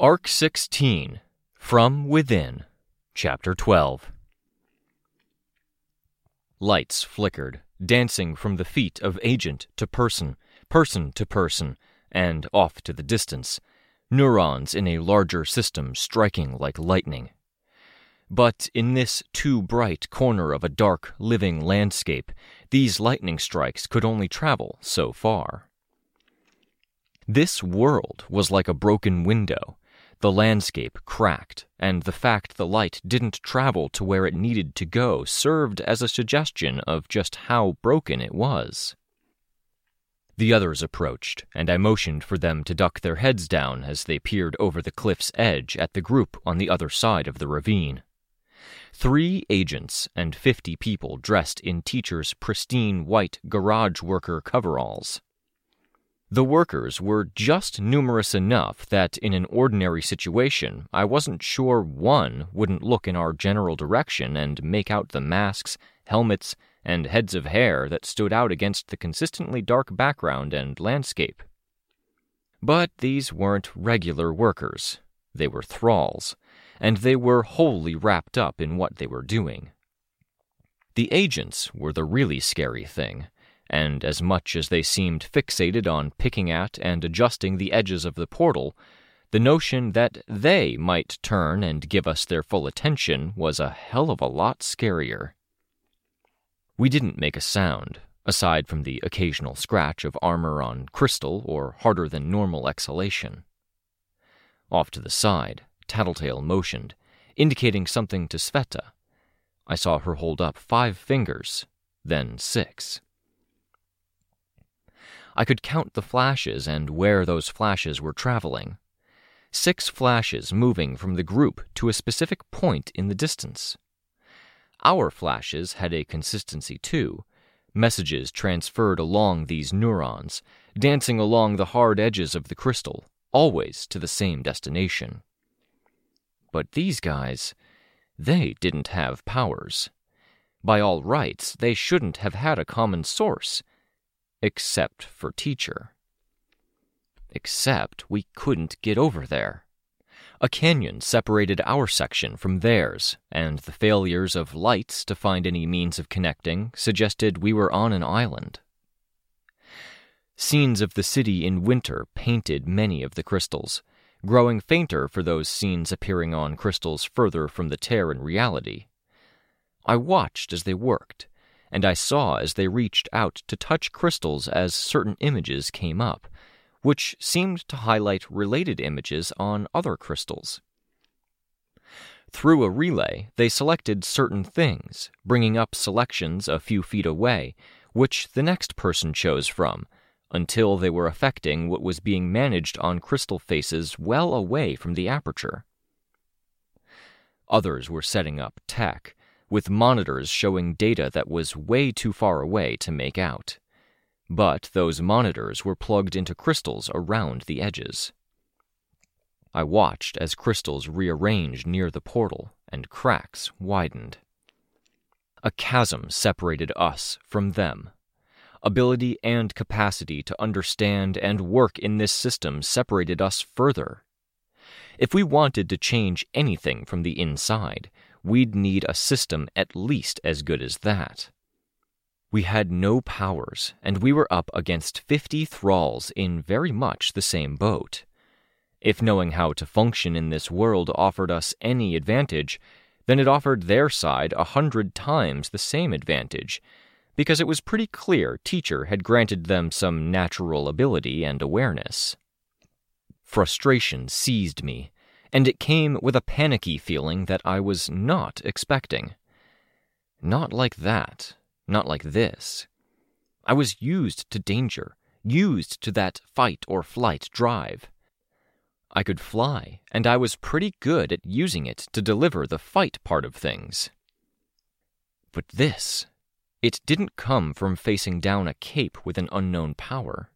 Arc 16 From Within, Chapter 12. Lights flickered, dancing from the feet of agent to person, person to person, and off to the distance, neurons in a larger system striking like lightning. But in this too bright corner of a dark, living landscape, these lightning strikes could only travel so far. This world was like a broken window the landscape cracked, and the fact the light didn't travel to where it needed to go served as a suggestion of just how broken it was. The others approached, and I motioned for them to duck their heads down as they peered over the cliff's edge at the group on the other side of the ravine. Three agents and fifty people dressed in teachers' pristine white garage worker coveralls. The workers were just numerous enough that in an ordinary situation I wasn't sure one wouldn't look in our general direction and make out the masks, helmets, and heads of hair that stood out against the consistently dark background and landscape. But these weren't regular workers. They were thralls, and they were wholly wrapped up in what they were doing. The agents were the really scary thing and as much as they seemed fixated on picking at and adjusting the edges of the portal, the notion that they might turn and give us their full attention was a hell of a lot scarier. We didn't make a sound, aside from the occasional scratch of armor on crystal or harder than normal exhalation. Off to the side, Tattletale motioned, indicating something to Sveta. I saw her hold up five fingers, then six. I could count the flashes and where those flashes were traveling. Six flashes moving from the group to a specific point in the distance. Our flashes had a consistency too, messages transferred along these neurons, dancing along the hard edges of the crystal, always to the same destination. But these guys, they didn't have powers. By all rights, they shouldn't have had a common source except for teacher. Except we couldn't get over there. A canyon separated our section from theirs, and the failures of lights to find any means of connecting suggested we were on an island. Scenes of the city in winter painted many of the crystals, growing fainter for those scenes appearing on crystals further from the tear in reality. I watched as they worked, and I saw as they reached out to touch crystals as certain images came up, which seemed to highlight related images on other crystals. Through a relay, they selected certain things, bringing up selections a few feet away, which the next person chose from, until they were affecting what was being managed on crystal faces well away from the aperture. Others were setting up tech, with monitors showing data that was way too far away to make out. But those monitors were plugged into crystals around the edges. I watched as crystals rearranged near the portal and cracks widened. A chasm separated us from them. Ability and capacity to understand and work in this system separated us further. If we wanted to change anything from the inside, we'd need a system at least as good as that. We had no powers, and we were up against 50 thralls in very much the same boat. If knowing how to function in this world offered us any advantage, then it offered their side a hundred times the same advantage, because it was pretty clear Teacher had granted them some natural ability and awareness. Frustration seized me and it came with a panicky feeling that I was not expecting. Not like that, not like this. I was used to danger, used to that fight or flight drive. I could fly, and I was pretty good at using it to deliver the fight part of things. But this, it didn't come from facing down a cape with an unknown power.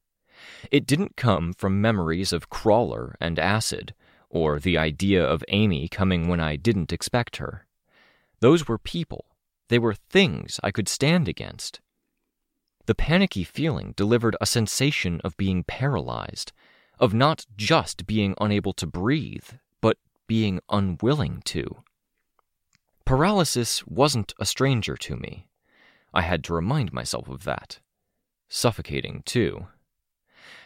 It didn't come from memories of Crawler and acid, or the idea of Amy coming when I didn't expect her. Those were people. They were things I could stand against. The panicky feeling delivered a sensation of being paralyzed, of not just being unable to breathe, but being unwilling to. Paralysis wasn't a stranger to me. I had to remind myself of that. Suffocating, too.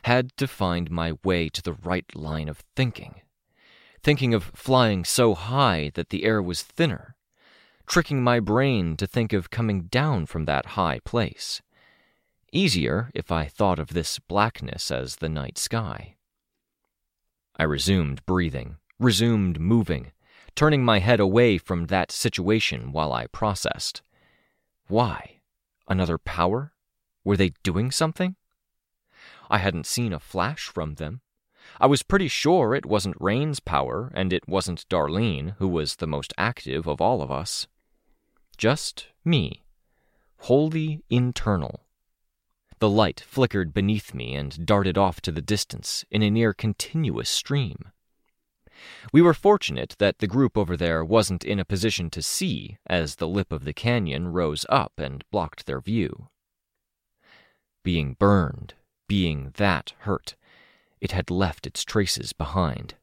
Had to find my way to the right line of thinking. Thinking of flying so high that the air was thinner. Tricking my brain to think of coming down from that high place. Easier if I thought of this blackness as the night sky. I resumed breathing, resumed moving, turning my head away from that situation while I processed. Why? Another power? Were they doing something? I hadn't seen a flash from them. I was pretty sure it wasn't Rain's power, and it wasn't Darlene, who was the most active of all of us. Just me. Wholly internal. The light flickered beneath me and darted off to the distance in a near continuous stream. We were fortunate that the group over there wasn't in a position to see as the lip of the canyon rose up and blocked their view. Being burned, being that hurt, it had left its traces behind.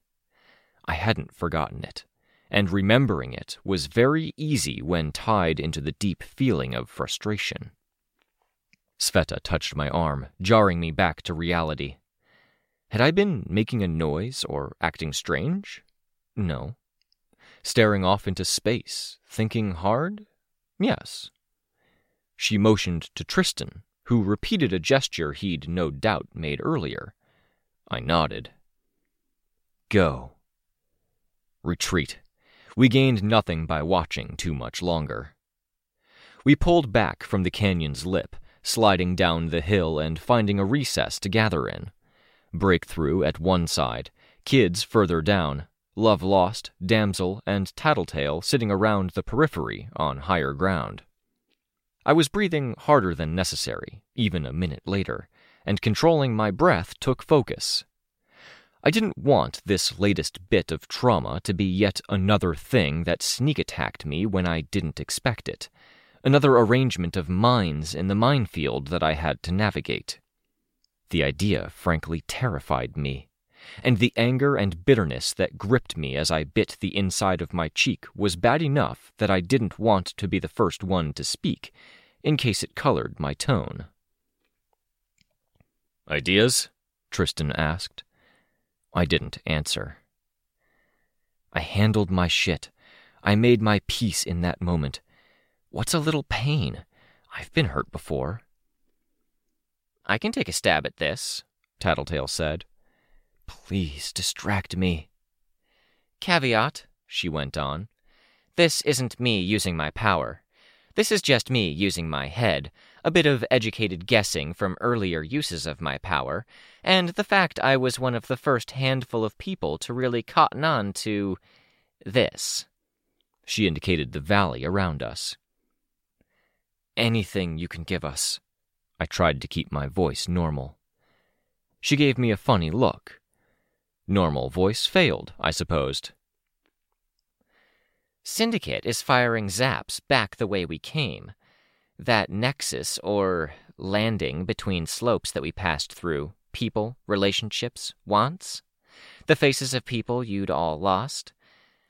I hadn't forgotten it, and remembering it was very easy when tied into the deep feeling of frustration. Sveta touched my arm, jarring me back to reality. Had I been making a noise or acting strange? No. Staring off into space, thinking hard? Yes. She motioned to Tristan, who repeated a gesture he'd no doubt made earlier. I nodded. Go. Retreat. We gained nothing by watching too much longer. We pulled back from the canyon's lip, sliding down the hill and finding a recess to gather in. Breakthrough at one side, kids further down, Love Lost, Damsel, and Tattletale sitting around the periphery on higher ground. I was breathing harder than necessary, even a minute later, and controlling my breath took focus. I didn't want this latest bit of trauma to be yet another thing that sneak attacked me when I didn't expect it another arrangement of mines in the minefield that I had to navigate. The idea frankly terrified me, and the anger and bitterness that gripped me as I bit the inside of my cheek was bad enough that I didn't want to be the first one to speak, in case it colored my tone. Ideas? Tristan asked. I didn't answer. I handled my shit. I made my peace in that moment, What's a little pain? I've been hurt before. I can take a stab at this, Tattletale said. Please distract me. Caveat, she went on. This isn't me using my power. This is just me using my head, a bit of educated guessing from earlier uses of my power, and the fact I was one of the first handful of people to really cotton on to this. She indicated the valley around us. Anything you can give us. I tried to keep my voice normal. She gave me a funny look. Normal voice failed, I supposed. Syndicate is firing zaps back the way we came. That nexus, or landing between slopes that we passed through people, relationships, wants. The faces of people you'd all lost.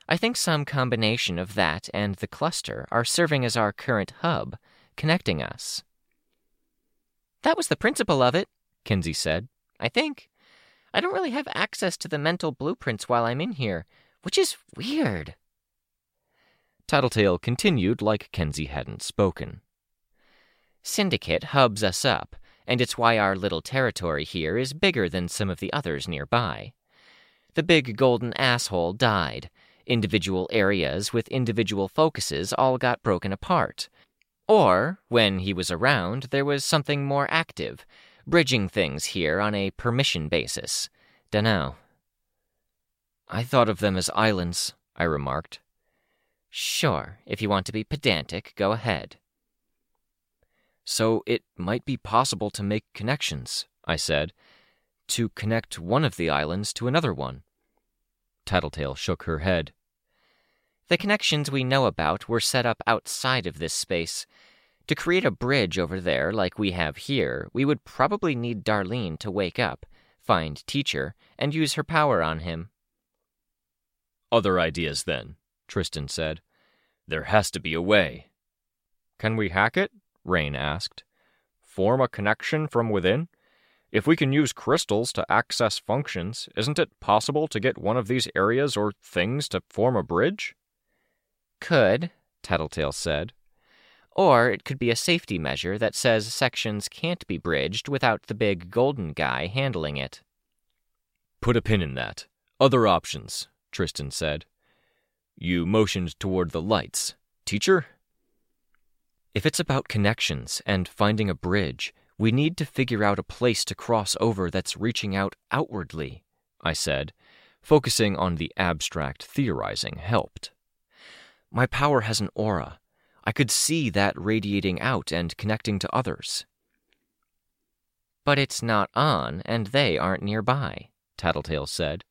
I think some combination of that and the cluster are serving as our current hub connecting us. That was the principle of it, Kenzie said. I think. I don't really have access to the mental blueprints while I'm in here, which is weird. Tattletale continued like Kenzie hadn't spoken. Syndicate hubs us up, and it's why our little territory here is bigger than some of the others nearby. The big golden asshole died. Individual areas with individual focuses all got broken apart, or, when he was around, there was something more active, bridging things here on a permission basis. Dunno. I thought of them as islands, I remarked. Sure, if you want to be pedantic, go ahead. So it might be possible to make connections, I said, to connect one of the islands to another one. Tattletale shook her head. The connections we know about were set up outside of this space. To create a bridge over there like we have here, we would probably need Darlene to wake up, find Teacher, and use her power on him. Other ideas, then, Tristan said. There has to be a way. Can we hack it? Rain asked. Form a connection from within? If we can use crystals to access functions, isn't it possible to get one of these areas or things to form a bridge? Could, Tattletale said. Or it could be a safety measure that says sections can't be bridged without the big golden guy handling it. Put a pin in that. Other options, Tristan said. You motioned toward the lights. Teacher? If it's about connections and finding a bridge, we need to figure out a place to cross over that's reaching out outwardly, I said, focusing on the abstract theorizing helped. My power has an aura. I could see that radiating out and connecting to others. But it's not on, and they aren't nearby, Tattletale said.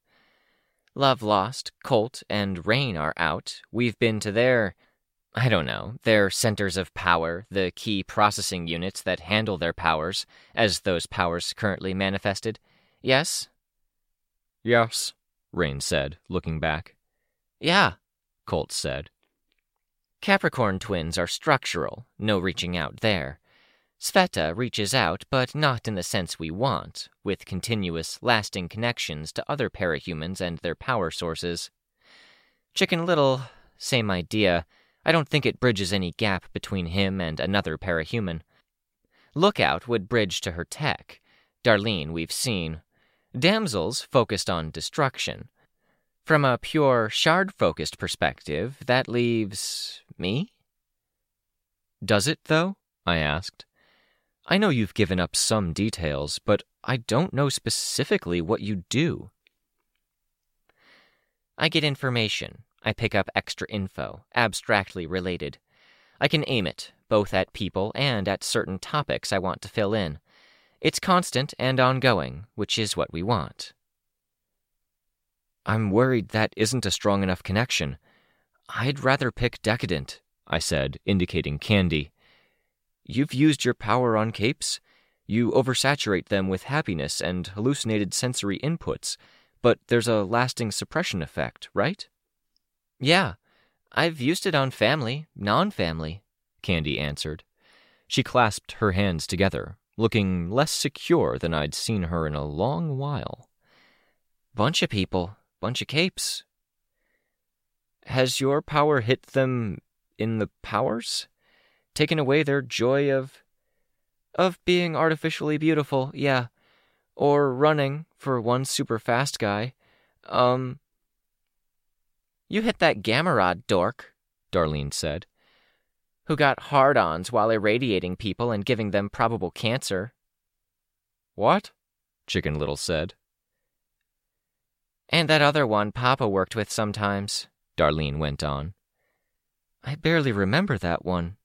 Love Lost, Colt, and Rain are out. We've been to their I don't know, their centers of power, the key processing units that handle their powers, as those powers currently manifested. Yes? Yes, Rain said, looking back. Yeah, Colt said. Capricorn twins are structural, no reaching out there. Sveta reaches out, but not in the sense we want, with continuous, lasting connections to other parahumans and their power sources. Chicken Little, same idea I don't think it bridges any gap between him and another parahuman. Lookout would bridge to her tech. Darlene, we've seen. Damsel's focused on destruction. From a pure shard focused perspective, that leaves me? Does it, though? I asked. I know you've given up some details, but I don't know specifically what you do. I get information, I pick up extra info, abstractly related. I can aim it, both at people and at certain topics I want to fill in. It's constant and ongoing, which is what we want. I'm worried that isn't a strong enough connection. I'd rather pick Decadent, I said, indicating Candy. You've used your power on capes. You oversaturate them with happiness and hallucinated sensory inputs, but there's a lasting suppression effect, right? Yeah, I've used it on family, non family, Candy answered. She clasped her hands together, looking less secure than I'd seen her in a long while. Bunch of people, bunch of capes. Has your power hit them in the powers? Taken away their joy of. of being artificially beautiful, yeah. Or running, for one super fast guy. Um, you hit that gamma rod, dork, Darlene said, who got hard ons while irradiating people and giving them probable cancer. What? Chicken Little said. And that other one Papa worked with sometimes, Darlene went on. I barely remember that one,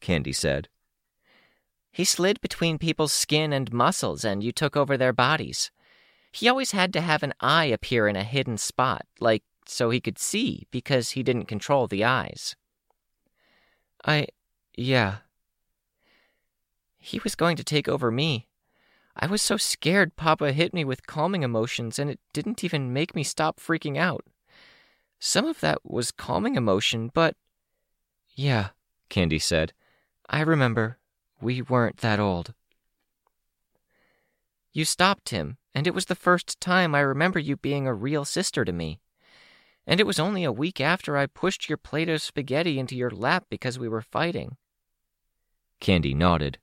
Candy said. He slid between people's skin and muscles, and you took over their bodies. He always had to have an eye appear in a hidden spot, like so he could see because he didn't control the eyes. I. yeah. He was going to take over me. I was so scared Papa hit me with calming emotions, and it didn't even make me stop freaking out. Some of that was calming emotion, but. Yeah, Candy said. I remember. We weren't that old. You stopped him, and it was the first time I remember you being a real sister to me. And it was only a week after I pushed your plate of spaghetti into your lap because we were fighting. Candy nodded.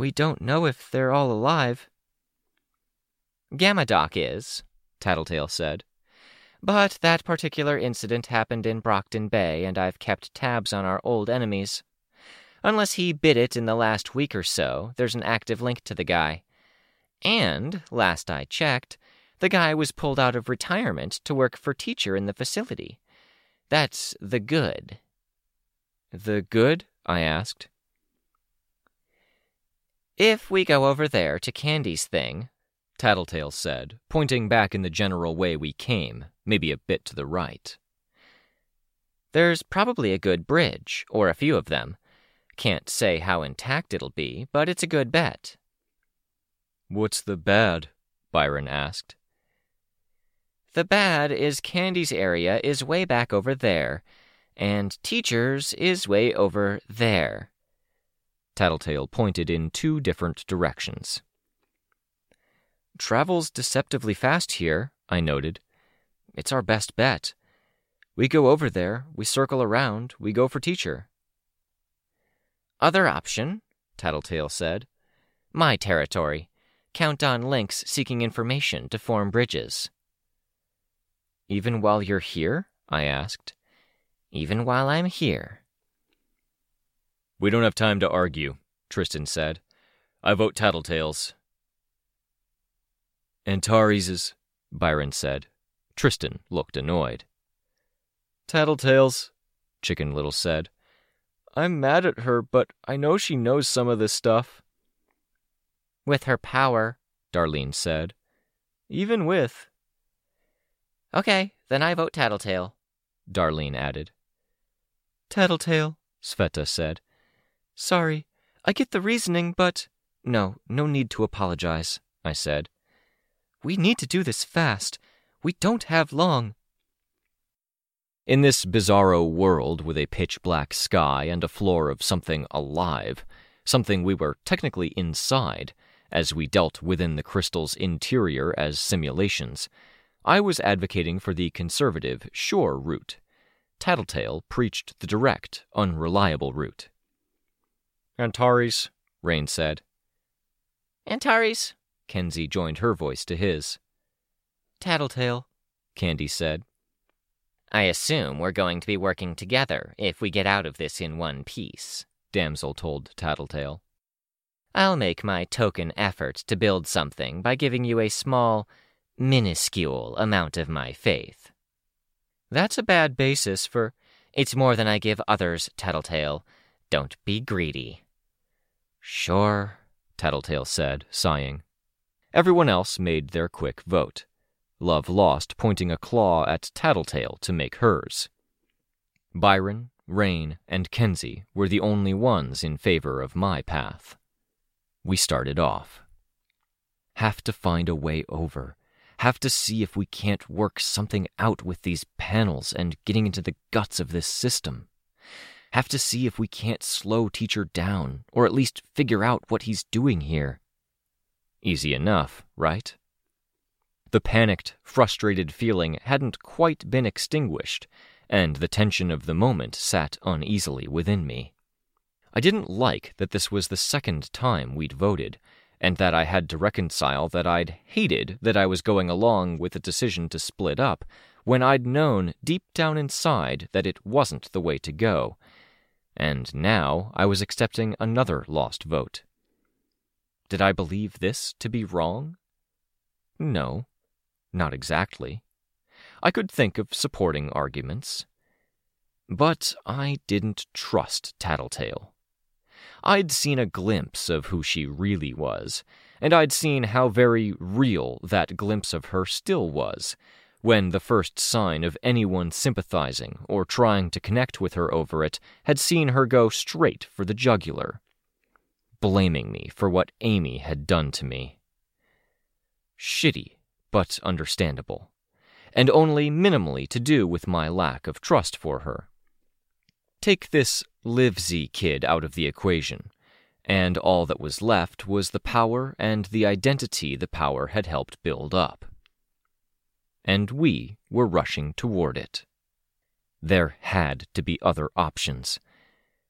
We don't know if they're all alive. Gammadoc is, Tattletale said. But that particular incident happened in Brockton Bay, and I've kept tabs on our old enemies. Unless he bit it in the last week or so, there's an active link to the guy. And, last I checked, The guy was pulled out of retirement to work for teacher in the facility. That's the good. The good? I asked. If we go over there to Candy's thing, Tattletale said, pointing back in the general way we came, maybe a bit to the right. There's probably a good bridge, or a few of them. Can't say how intact it'll be, but it's a good bet. What's the bad? Byron asked. The bad is Candy's area is way back over there, and Teacher's is way over there. Tattletale pointed in two different directions. Travels deceptively fast here, I noted. It's our best bet. We go over there, we circle around, we go for teacher. Other option, Tattletale said. My territory. Count on links seeking information to form bridges. Even while you're here? I asked. Even while I'm here. We don't have time to argue, Tristan said. I vote Tattletales. Antares Byron said. Tristan looked annoyed. Tattletales, Chicken Little said. I'm mad at her, but I know she knows some of this stuff. With her power, Darlene said. Even with. Okay, then I vote Tattletale, Darlene added. Tattletale, Sveta said. Sorry, I get the reasoning, but. No, no need to apologize, I said. We need to do this fast. We don't have long. In this bizarro world with a pitch black sky and a floor of something alive, something we were technically inside, as we dealt within the crystal's interior as simulations, I was advocating for the conservative, sure route. Tattletale preached the direct, unreliable route. Antares, Rain said. Antares, Kenzie joined her voice to his. Tattletale, Candy said. I assume we're going to be working together if we get out of this in one piece, Damsel told Tattletale. I'll make my token effort to build something by giving you a small, minuscule amount of my faith. That's a bad basis for. It's more than I give others, Tattletale. Don't be greedy. Sure, Tattletale said, sighing. Everyone else made their quick vote. Love lost, pointing a claw at Tattletale to make hers. Byron, Rain, and Kenzie were the only ones in favor of my path. We started off. Have to find a way over. Have to see if we can't work something out with these panels and getting into the guts of this system. Have to see if we can't slow teacher down, or at least figure out what he's doing here. Easy enough, right? The panicked, frustrated feeling hadn't quite been extinguished, and the tension of the moment sat uneasily within me. I didn't like that this was the second time we'd voted, and that I had to reconcile that I'd hated that I was going along with the decision to split up when I'd known deep down inside that it wasn't the way to go, and now I was accepting another lost vote. Did I believe this to be wrong? No, not exactly. I could think of supporting arguments. But I didn't trust Tattletale. I'd seen a glimpse of who she really was, and I'd seen how very real that glimpse of her still was when the first sign of anyone sympathizing or trying to connect with her over it had seen her go straight for the jugular, blaming me for what Amy had done to me. Shitty, but understandable, and only minimally to do with my lack of trust for her. Take this Livesey kid out of the equation, and all that was left was the power and the identity the power had helped build up and we were rushing toward it. There had to be other options,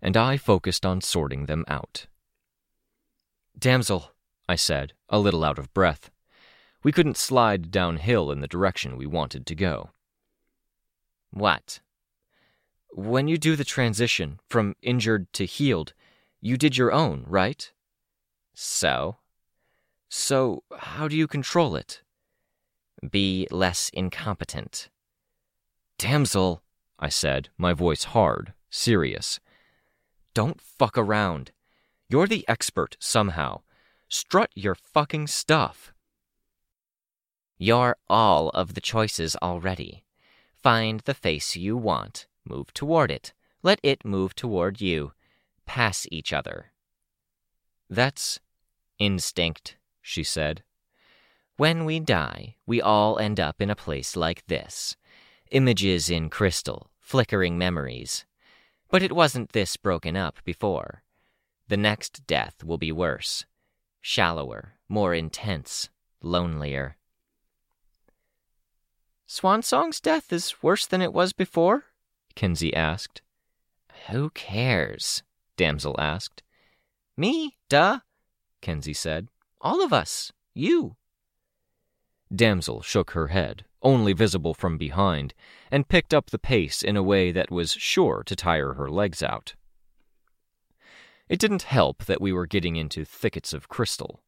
and I focused on sorting them out. Damsel, I said, a little out of breath. We couldn't slide downhill in the direction we wanted to go. What? When you do the transition from injured to healed, you did your own, right? So? So, how do you control it? Be less incompetent. Damsel, I said, my voice hard, serious. Don't fuck around. You're the expert somehow. Strut your fucking stuff. You're all of the choices already. Find the face you want, move toward it, let it move toward you. Pass each other. That's instinct, she said. When we die, we all end up in a place like this images in crystal, flickering memories. But it wasn't this broken up before. The next death will be worse, shallower, more intense, lonelier. Swansong's death is worse than it was before? Kenzie asked. Who cares? Damsel asked. Me, duh, Kenzie said. All of us. You. Damsel shook her head, only visible from behind, and picked up the pace in a way that was sure to tire her legs out. It didn't help that we were getting into thickets of crystal.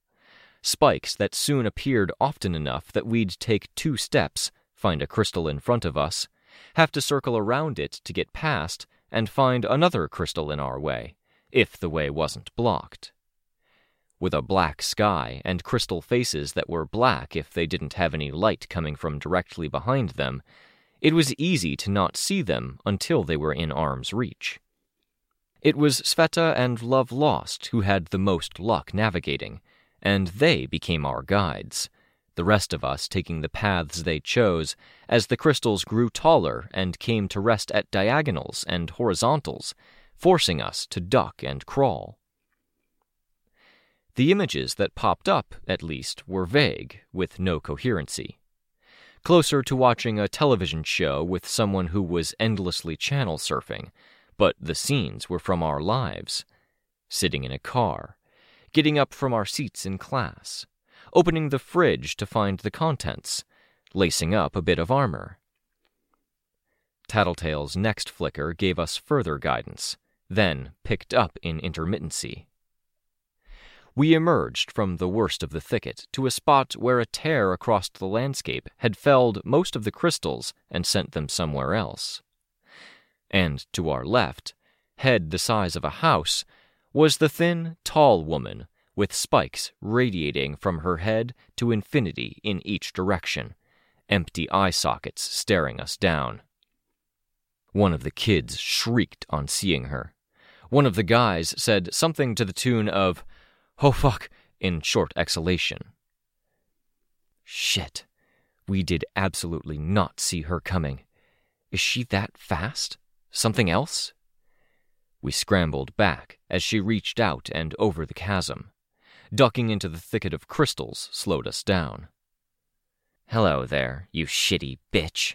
Spikes that soon appeared often enough that we'd take two steps, find a crystal in front of us, have to circle around it to get past, and find another crystal in our way, if the way wasn't blocked. With a black sky and crystal faces that were black if they didn't have any light coming from directly behind them, it was easy to not see them until they were in arm's reach. It was Sveta and Love Lost who had the most luck navigating, and they became our guides, the rest of us taking the paths they chose as the crystals grew taller and came to rest at diagonals and horizontals, forcing us to duck and crawl. The images that popped up, at least, were vague, with no coherency. Closer to watching a television show with someone who was endlessly channel surfing, but the scenes were from our lives. Sitting in a car, getting up from our seats in class, opening the fridge to find the contents, lacing up a bit of armor. Tattletale's next flicker gave us further guidance, then picked up in intermittency. We emerged from the worst of the thicket to a spot where a tear across the landscape had felled most of the crystals and sent them somewhere else. And to our left, head the size of a house, was the thin, tall woman with spikes radiating from her head to infinity in each direction, empty eye sockets staring us down. One of the kids shrieked on seeing her. One of the guys said something to the tune of, Oh fuck, in short exhalation. Shit. We did absolutely not see her coming. Is she that fast? Something else? We scrambled back as she reached out and over the chasm. Ducking into the thicket of crystals slowed us down. Hello there, you shitty bitch,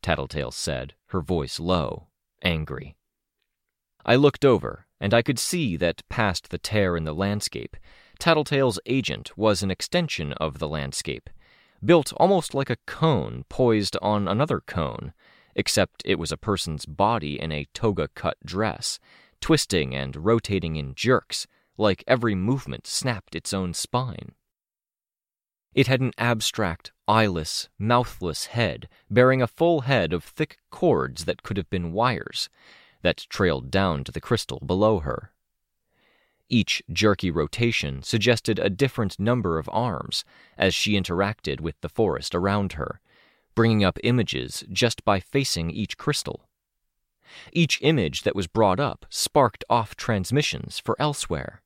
Tattletale said, her voice low, angry. I looked over and I could see that past the tear in the landscape, Tattletale's agent was an extension of the landscape, built almost like a cone poised on another cone, except it was a person's body in a toga cut dress, twisting and rotating in jerks, like every movement snapped its own spine. It had an abstract, eyeless, mouthless head bearing a full head of thick cords that could have been wires, that trailed down to the crystal below her. Each jerky rotation suggested a different number of arms as she interacted with the forest around her, bringing up images just by facing each crystal. Each image that was brought up sparked off transmissions for elsewhere.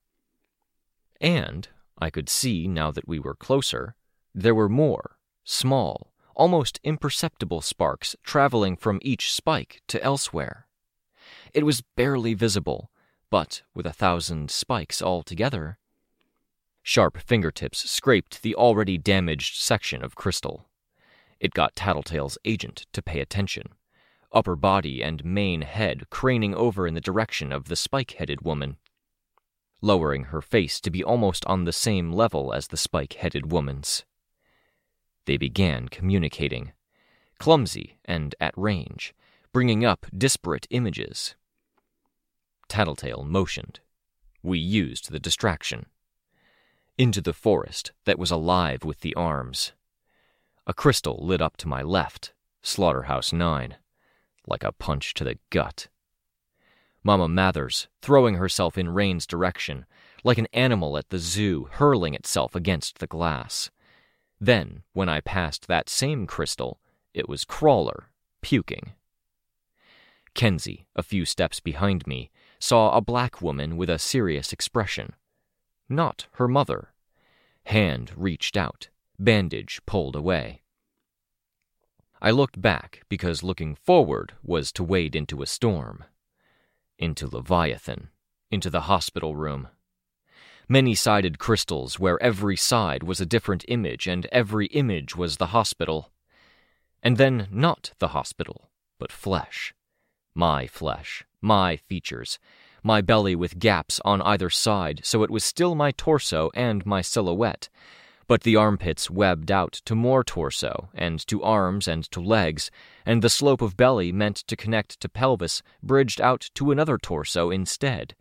And, I could see now that we were closer, there were more, small, almost imperceptible sparks traveling from each spike to elsewhere. It was barely visible, but with a thousand spikes all together. Sharp fingertips scraped the already damaged section of crystal. It got Tattletale's agent to pay attention, upper body and main head craning over in the direction of the spike headed woman, lowering her face to be almost on the same level as the spike headed woman's. They began communicating, clumsy and at range, bringing up disparate images. Tattletale motioned. We used the distraction. Into the forest that was alive with the arms. A crystal lit up to my left, Slaughterhouse 9, like a punch to the gut. Mama Mathers, throwing herself in Rain's direction, like an animal at the zoo hurling itself against the glass. Then, when I passed that same crystal, it was Crawler, puking. Kenzie, a few steps behind me, saw a black woman with a serious expression. Not her mother. Hand reached out, bandage pulled away. I looked back because looking forward was to wade into a storm. Into Leviathan, into the hospital room. Many sided crystals where every side was a different image and every image was the hospital. And then not the hospital, but flesh. My flesh, my features, my belly with gaps on either side so it was still my torso and my silhouette, but the armpits webbed out to more torso, and to arms and to legs, and the slope of belly meant to connect to pelvis bridged out to another torso instead,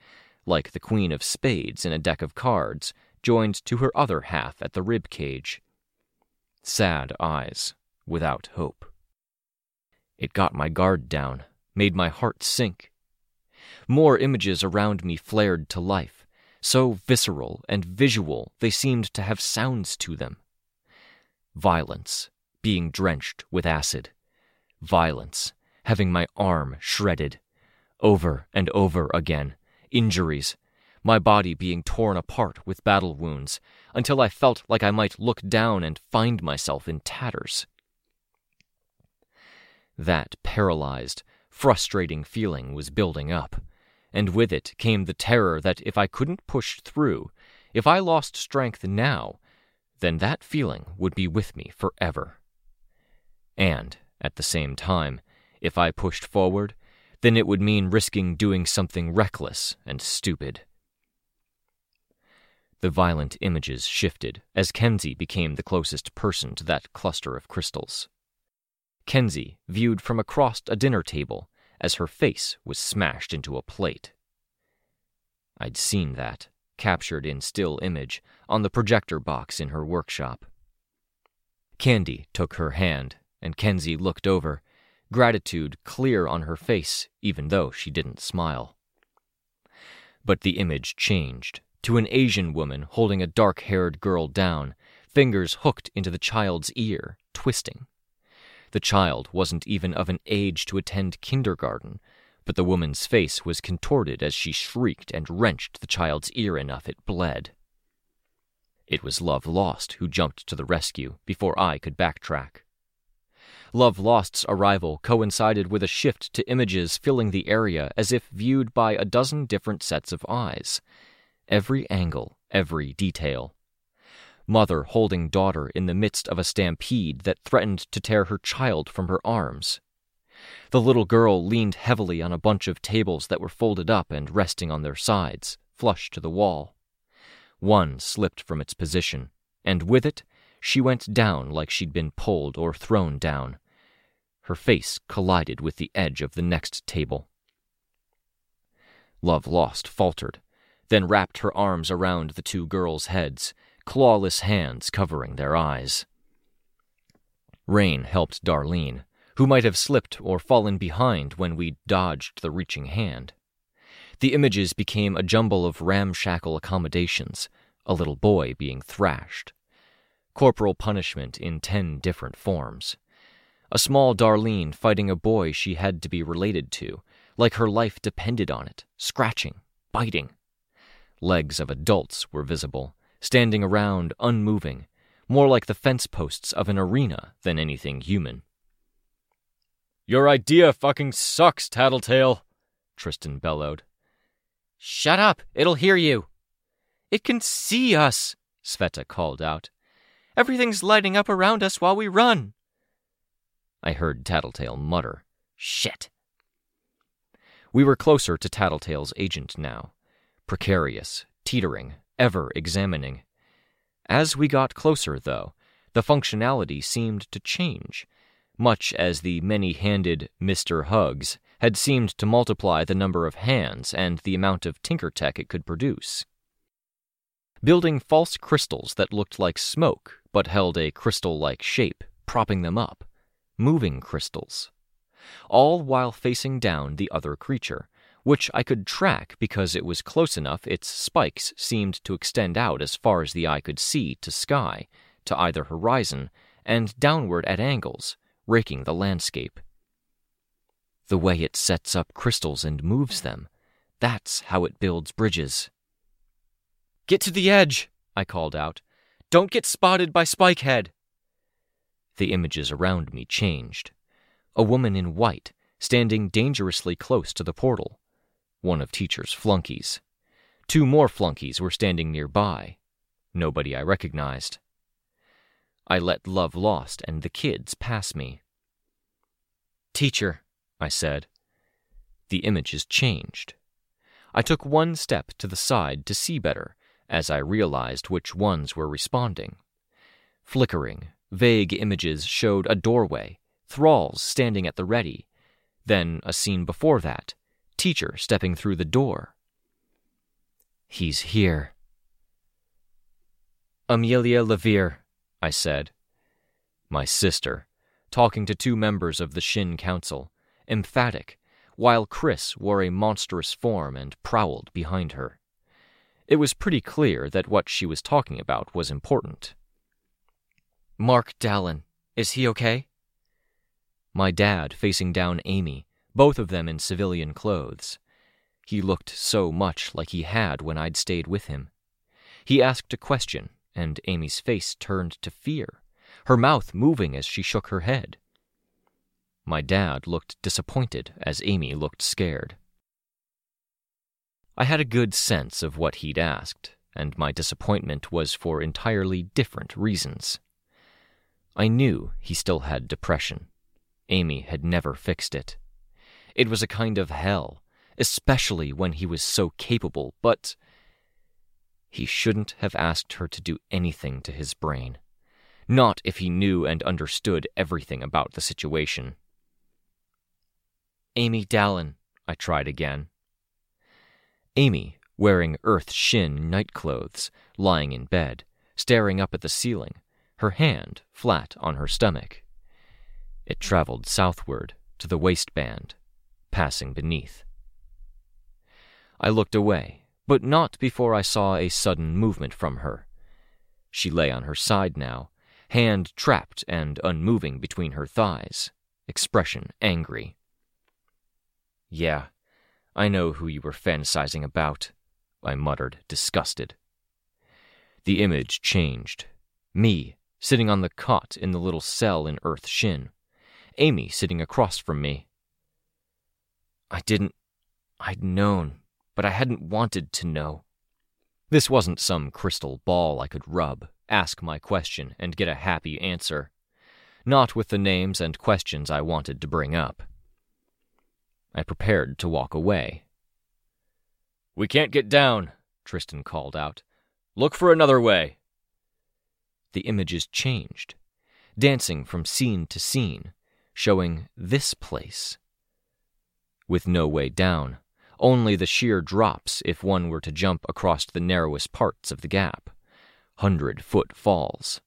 like the Queen of Spades in a deck of cards, joined to her other half at the rib cage. Sad eyes, without hope. It got my guard down, made my heart sink. More images around me flared to life, so visceral and visual they seemed to have sounds to them. Violence, being drenched with acid. Violence, having my arm shredded. Over and over again, injuries, my body being torn apart with battle wounds, until I felt like I might look down and find myself in tatters. That paralyzed, frustrating feeling was building up, and with it came the terror that if I couldn't push through, if I lost strength now, then that feeling would be with me forever. And, at the same time, if I pushed forward, then it would mean risking doing something reckless and stupid. The violent images shifted as Kenzie became the closest person to that cluster of crystals. Kenzie viewed from across a dinner table as her face was smashed into a plate. I'd seen that, captured in still image, on the projector box in her workshop. Candy took her hand, and Kenzie looked over, gratitude clear on her face, even though she didn't smile. But the image changed to an Asian woman holding a dark haired girl down, fingers hooked into the child's ear, twisting. The child wasn't even of an age to attend kindergarten, but the woman's face was contorted as she shrieked and wrenched the child's ear enough it bled. It was Love Lost who jumped to the rescue before I could backtrack. Love Lost's arrival coincided with a shift to images filling the area as if viewed by a dozen different sets of eyes. Every angle, every detail, mother holding daughter in the midst of a stampede that threatened to tear her child from her arms. The little girl leaned heavily on a bunch of tables that were folded up and resting on their sides, flush to the wall. One slipped from its position, and with it, she went down like she'd been pulled or thrown down. Her face collided with the edge of the next table. Love Lost faltered, then wrapped her arms around the two girls' heads, clawless hands covering their eyes. Rain helped Darlene, who might have slipped or fallen behind when we dodged the reaching hand. The images became a jumble of ramshackle accommodations, a little boy being thrashed, corporal punishment in ten different forms, a small Darlene fighting a boy she had to be related to, like her life depended on it, scratching, biting. Legs of adults were visible, standing around unmoving, more like the fence posts of an arena than anything human. Your idea fucking sucks, Tattletale, Tristan bellowed. Shut up, it'll hear you. It can see us, Sveta called out. Everything's lighting up around us while we run. I heard Tattletale mutter, Shit. We were closer to Tattletale's agent now, precarious, teetering, ever examining. As we got closer, though, the functionality seemed to change, much as the many handed Mr. Hugs had seemed to multiply the number of hands and the amount of tinker tech it could produce. Building false crystals that looked like smoke but held a crystal like shape propping them up, moving crystals. All while facing down the other creature, which I could track because it was close enough its spikes seemed to extend out as far as the eye could see to sky, to either horizon, and downward at angles, raking the landscape. The way it sets up crystals and moves them, that's how it builds bridges. Get to the edge, I called out. Don't get spotted by Spikehead. The images around me changed. A woman in white, standing dangerously close to the portal. One of Teacher's flunkies. Two more flunkies were standing nearby. Nobody I recognized. I let Love Lost and the kids pass me. Teacher, I said. The images changed. I took one step to the side to see better as I realized which ones were responding. Flickering, vague images showed a doorway, thralls standing at the ready, then a scene before that, teacher stepping through the door. He's here. Amelia Lavere, I said. My sister, talking to two members of the Shin Council, emphatic, while Chris wore a monstrous form and prowled behind her. It was pretty clear that what she was talking about was important. Mark Dallon, is he okay? My dad facing down Amy, both of them in civilian clothes. He looked so much like he had when I'd stayed with him. He asked a question, and Amy's face turned to fear, her mouth moving as she shook her head. My dad looked disappointed as Amy looked scared. I had a good sense of what he'd asked, and my disappointment was for entirely different reasons. I knew he still had depression. Amy had never fixed it. It was a kind of hell, especially when he was so capable, but he shouldn't have asked her to do anything to his brain. Not if he knew and understood everything about the situation. Amy Dallon, I tried again. Amy, wearing Earth Shin nightclothes, lying in bed, staring up at the ceiling, her hand flat on her stomach. It traveled southward to the waistband, passing beneath. I looked away, but not before I saw a sudden movement from her. She lay on her side now, hand trapped and unmoving between her thighs, expression angry. Yeah, I know who you were fantasizing about, I muttered, disgusted. The image changed. Me, sitting on the cot in the little cell in Earth Shin. Amy sitting across from me. I didn't. I'd known, but I hadn't wanted to know. This wasn't some crystal ball I could rub, ask my question, and get a happy answer. Not with the names and questions I wanted to bring up. I prepared to walk away. We can't get down, Tristan called out. Look for another way. The images changed, dancing from scene to scene, showing this place. With no way down, only the sheer drops if one were to jump across the narrowest parts of the gap. Hundred foot falls.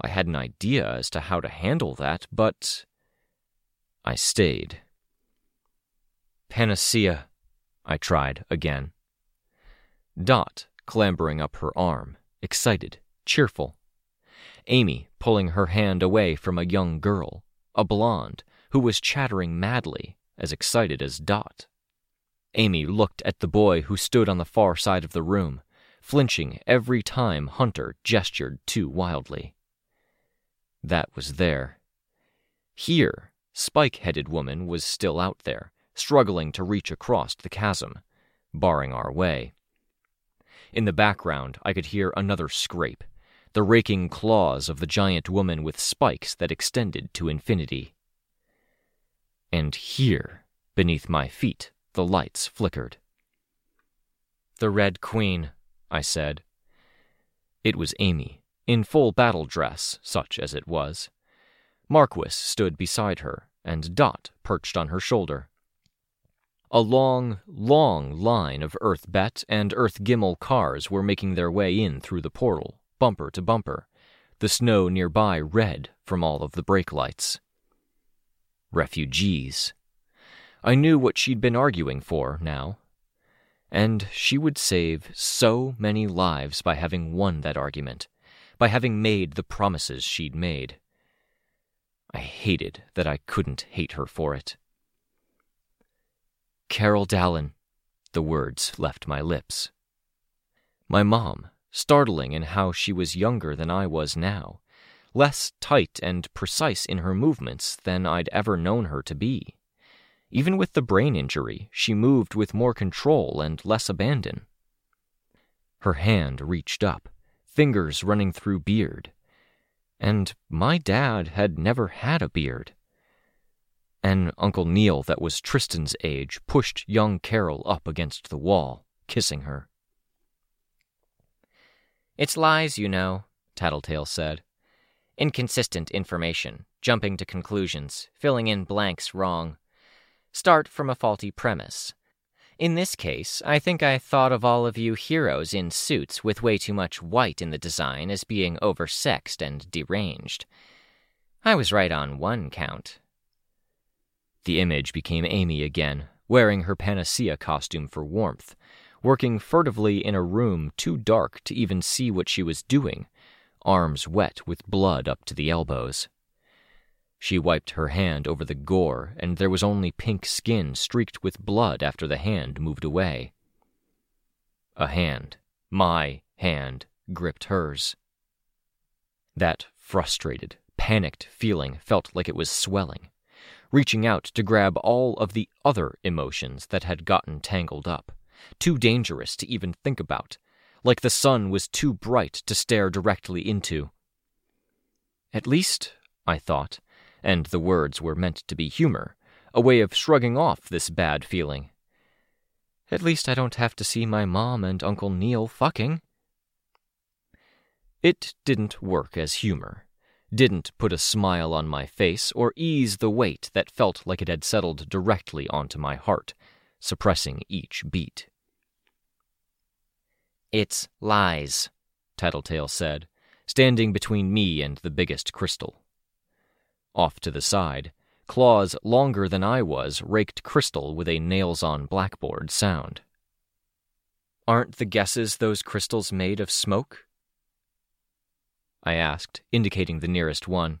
I had an idea as to how to handle that, but I stayed. Panacea, I tried again. Dot clambering up her arm, excited, cheerful. Amy pulling her hand away from a young girl, a blonde, who was chattering madly, as excited as Dot. Amy looked at the boy who stood on the far side of the room, flinching every time Hunter gestured too wildly. That was there. Here, Spike headed woman was still out there, struggling to reach across the chasm, barring our way. In the background, I could hear another scrape, the raking claws of the giant woman with spikes that extended to infinity. And here, beneath my feet, the lights flickered. The Red Queen, I said. It was Amy, in full battle dress, such as it was. Marquis stood beside her, and Dot perched on her shoulder. A long, long line of Earth Bet and Earth Gimel cars were making their way in through the portal, bumper to bumper, the snow nearby red from all of the brake lights. Refugees. I knew what she'd been arguing for now. And she would save so many lives by having won that argument, by having made the promises she'd made. I hated that I couldn't hate her for it. Carol Dallon, the words left my lips. My mom, startling in how she was younger than I was now, less tight and precise in her movements than I'd ever known her to be. Even with the brain injury, she moved with more control and less abandon. Her hand reached up, fingers running through beard. And my dad had never had a beard. An Uncle Neil, that was Tristan's age, pushed young Carol up against the wall, kissing her. It's lies, you know, Tattletale said. Inconsistent information, jumping to conclusions, filling in blanks wrong. Start from a faulty premise. In this case, I think I thought of all of you heroes in suits with way too much white in the design as being oversexed and deranged. I was right on one count. The image became Amy again, wearing her panacea costume for warmth, working furtively in a room too dark to even see what she was doing, arms wet with blood up to the elbows. She wiped her hand over the gore, and there was only pink skin streaked with blood after the hand moved away. A hand, my hand, gripped hers. That frustrated, panicked feeling felt like it was swelling, reaching out to grab all of the other emotions that had gotten tangled up, too dangerous to even think about, like the sun was too bright to stare directly into. At least, I thought, and the words were meant to be humor, a way of shrugging off this bad feeling. At least I don't have to see my mom and Uncle Neil fucking. It didn't work as humor, didn't put a smile on my face or ease the weight that felt like it had settled directly onto my heart, suppressing each beat. It's lies, Tattletale said, standing between me and the biggest crystal. Off to the side, claws longer than I was raked crystal with a nails on blackboard sound. Aren't the guesses those crystals made of smoke? I asked, indicating the nearest one.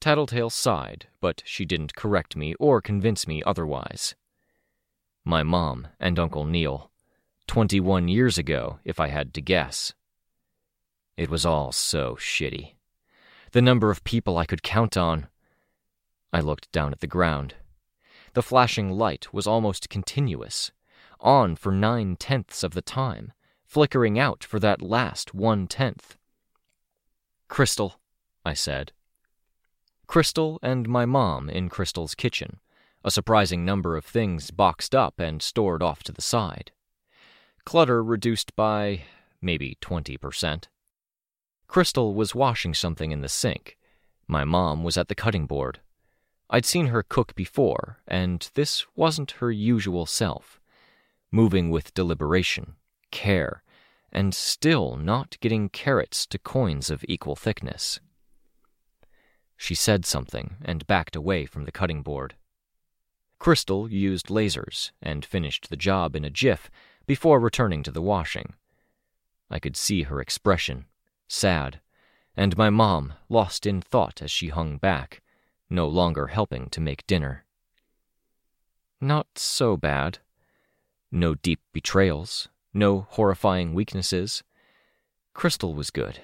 Tattletale sighed, but she didn't correct me or convince me otherwise. My mom and Uncle Neil. Twenty one years ago, if I had to guess. It was all so shitty the number of people I could count on. I looked down at the ground. The flashing light was almost continuous, on for nine tenths of the time, flickering out for that last one tenth. Crystal, I said. Crystal and my mom in Crystal's kitchen, a surprising number of things boxed up and stored off to the side. Clutter reduced by maybe 20%. Crystal was washing something in the sink. My mom was at the cutting board. I'd seen her cook before, and this wasn't her usual self. Moving with deliberation, care, and still not getting carrots to coins of equal thickness. She said something and backed away from the cutting board. Crystal used lasers and finished the job in a jiff before returning to the washing. I could see her expression sad, and my mom lost in thought as she hung back, no longer helping to make dinner. Not so bad. No deep betrayals, no horrifying weaknesses. Crystal was good.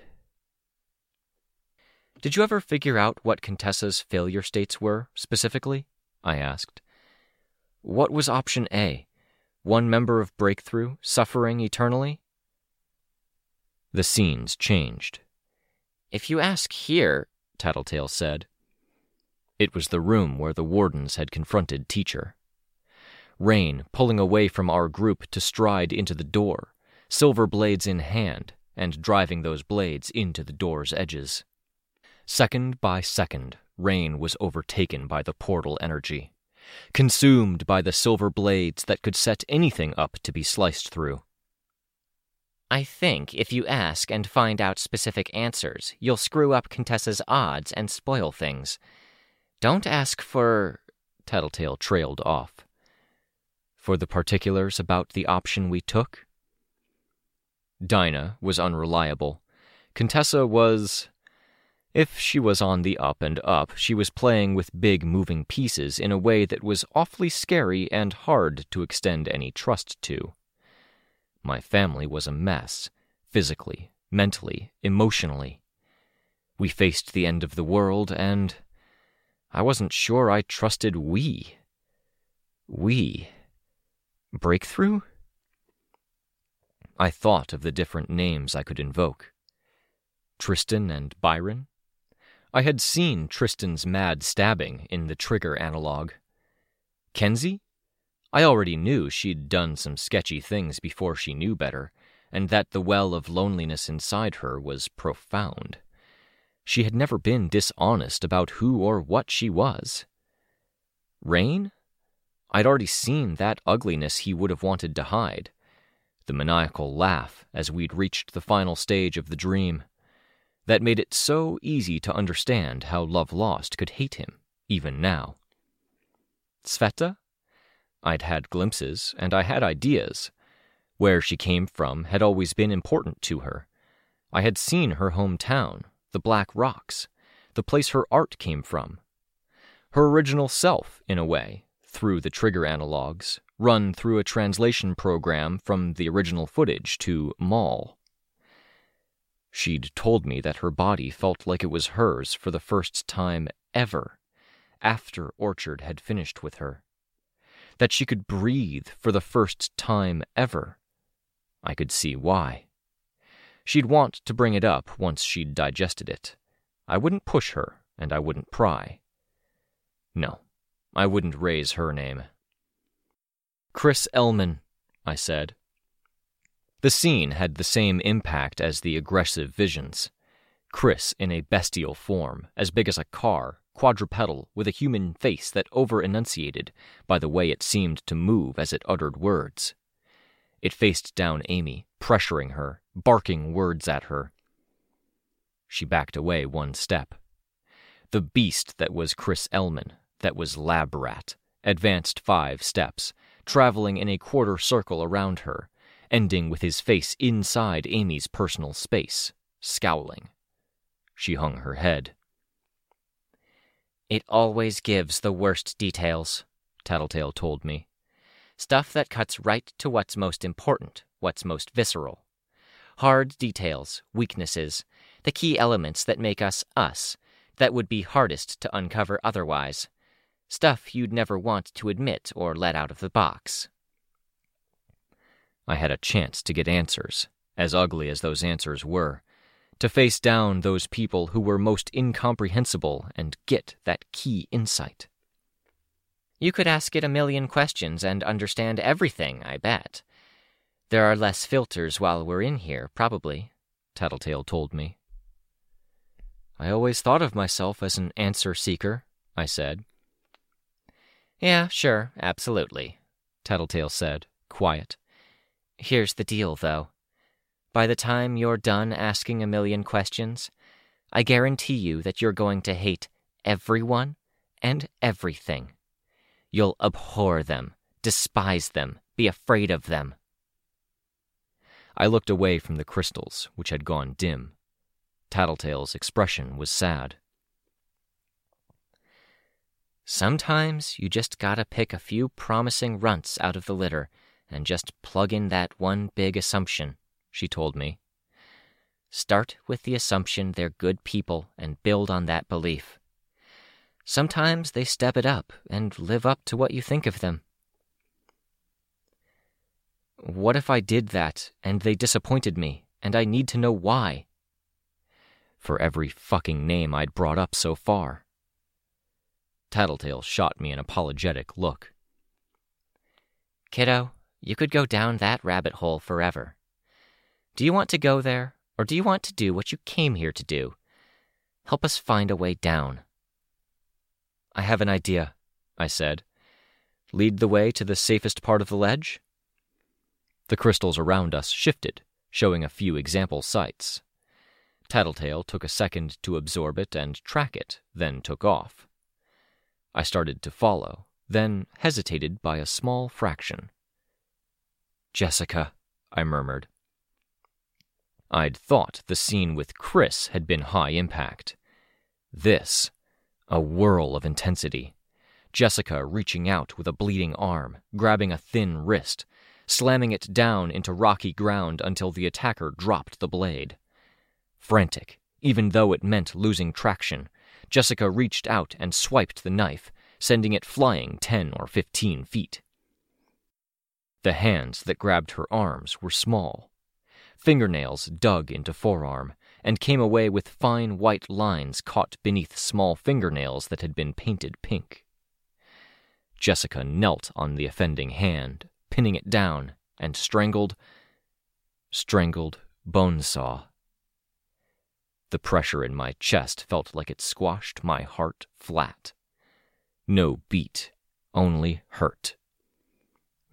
Did you ever figure out what Contessa's failure states were, specifically? I asked. What was option A? One member of Breakthrough suffering eternally? The scenes changed. If you ask here, Tattletale said. It was the room where the wardens had confronted Teacher. Rain pulling away from our group to stride into the door, silver blades in hand, and driving those blades into the door's edges. Second by second, Rain was overtaken by the portal energy, consumed by the silver blades that could set anything up to be sliced through. I think if you ask and find out specific answers, you'll screw up Contessa's odds and spoil things. Don't ask for. Tattletale trailed off. For the particulars about the option we took? Dinah was unreliable. Contessa was. If she was on the up and up, she was playing with big moving pieces in a way that was awfully scary and hard to extend any trust to. My family was a mess, physically, mentally, emotionally. We faced the end of the world, and I wasn't sure I trusted we. We. Breakthrough? I thought of the different names I could invoke Tristan and Byron. I had seen Tristan's mad stabbing in the trigger analog. Kenzie? I already knew she'd done some sketchy things before she knew better, and that the well of loneliness inside her was profound. She had never been dishonest about who or what she was. Rain? I'd already seen that ugliness he would have wanted to hide. The maniacal laugh as we'd reached the final stage of the dream. That made it so easy to understand how Love Lost could hate him, even now. Sveta? I'd had glimpses, and I had ideas. Where she came from had always been important to her. I had seen her hometown, the Black Rocks, the place her art came from. Her original self, in a way, through the trigger analogs, run through a translation program from the original footage to Mall. She'd told me that her body felt like it was hers for the first time ever, after Orchard had finished with her that she could breathe for the first time ever. I could see why. She'd want to bring it up once she'd digested it. I wouldn't push her, and I wouldn't pry. No, I wouldn't raise her name. Chris Elman, I said. The scene had the same impact as the aggressive visions. Chris in a bestial form, as big as a car, quadrupedal with a human face that over enunciated by the way it seemed to move as it uttered words. It faced down Amy, pressuring her, barking words at her. She backed away one step. The beast that was Chris Elman, that was Lab Rat, advanced five steps, traveling in a quarter circle around her, ending with his face inside Amy's personal space, scowling. She hung her head. It always gives the worst details, Tattletale told me. Stuff that cuts right to what's most important, what's most visceral. Hard details, weaknesses, the key elements that make us us, that would be hardest to uncover otherwise. Stuff you'd never want to admit or let out of the box. I had a chance to get answers, as ugly as those answers were, to face down those people who were most incomprehensible and get that key insight. You could ask it a million questions and understand everything, I bet. There are less filters while we're in here, probably, Tattletale told me. I always thought of myself as an answer seeker, I said. Yeah, sure, absolutely, Tattletale said, quiet. Here's the deal, though. By the time you're done asking a million questions, I guarantee you that you're going to hate everyone and everything. You'll abhor them, despise them, be afraid of them. I looked away from the crystals, which had gone dim. Tattletale's expression was sad. Sometimes you just gotta pick a few promising runts out of the litter and just plug in that one big assumption she told me. Start with the assumption they're good people and build on that belief. Sometimes they step it up and live up to what you think of them. What if I did that and they disappointed me and I need to know why? For every fucking name I'd brought up so far. Tattletale shot me an apologetic look. Kiddo, you could go down that rabbit hole forever. Do you want to go there, or do you want to do what you came here to do? Help us find a way down. I have an idea, I said. Lead the way to the safest part of the ledge? The crystals around us shifted, showing a few example sites. Tattletale took a second to absorb it and track it, then took off. I started to follow, then hesitated by a small fraction. Jessica, I murmured. I'd thought the scene with Chris had been high impact. This, a whirl of intensity. Jessica reaching out with a bleeding arm, grabbing a thin wrist, slamming it down into rocky ground until the attacker dropped the blade. Frantic, even though it meant losing traction, Jessica reached out and swiped the knife, sending it flying ten or fifteen feet. The hands that grabbed her arms were small. Fingernails dug into forearm and came away with fine white lines caught beneath small fingernails that had been painted pink. Jessica knelt on the offending hand, pinning it down, and strangled, strangled Bonesaw. The pressure in my chest felt like it squashed my heart flat. No beat, only hurt.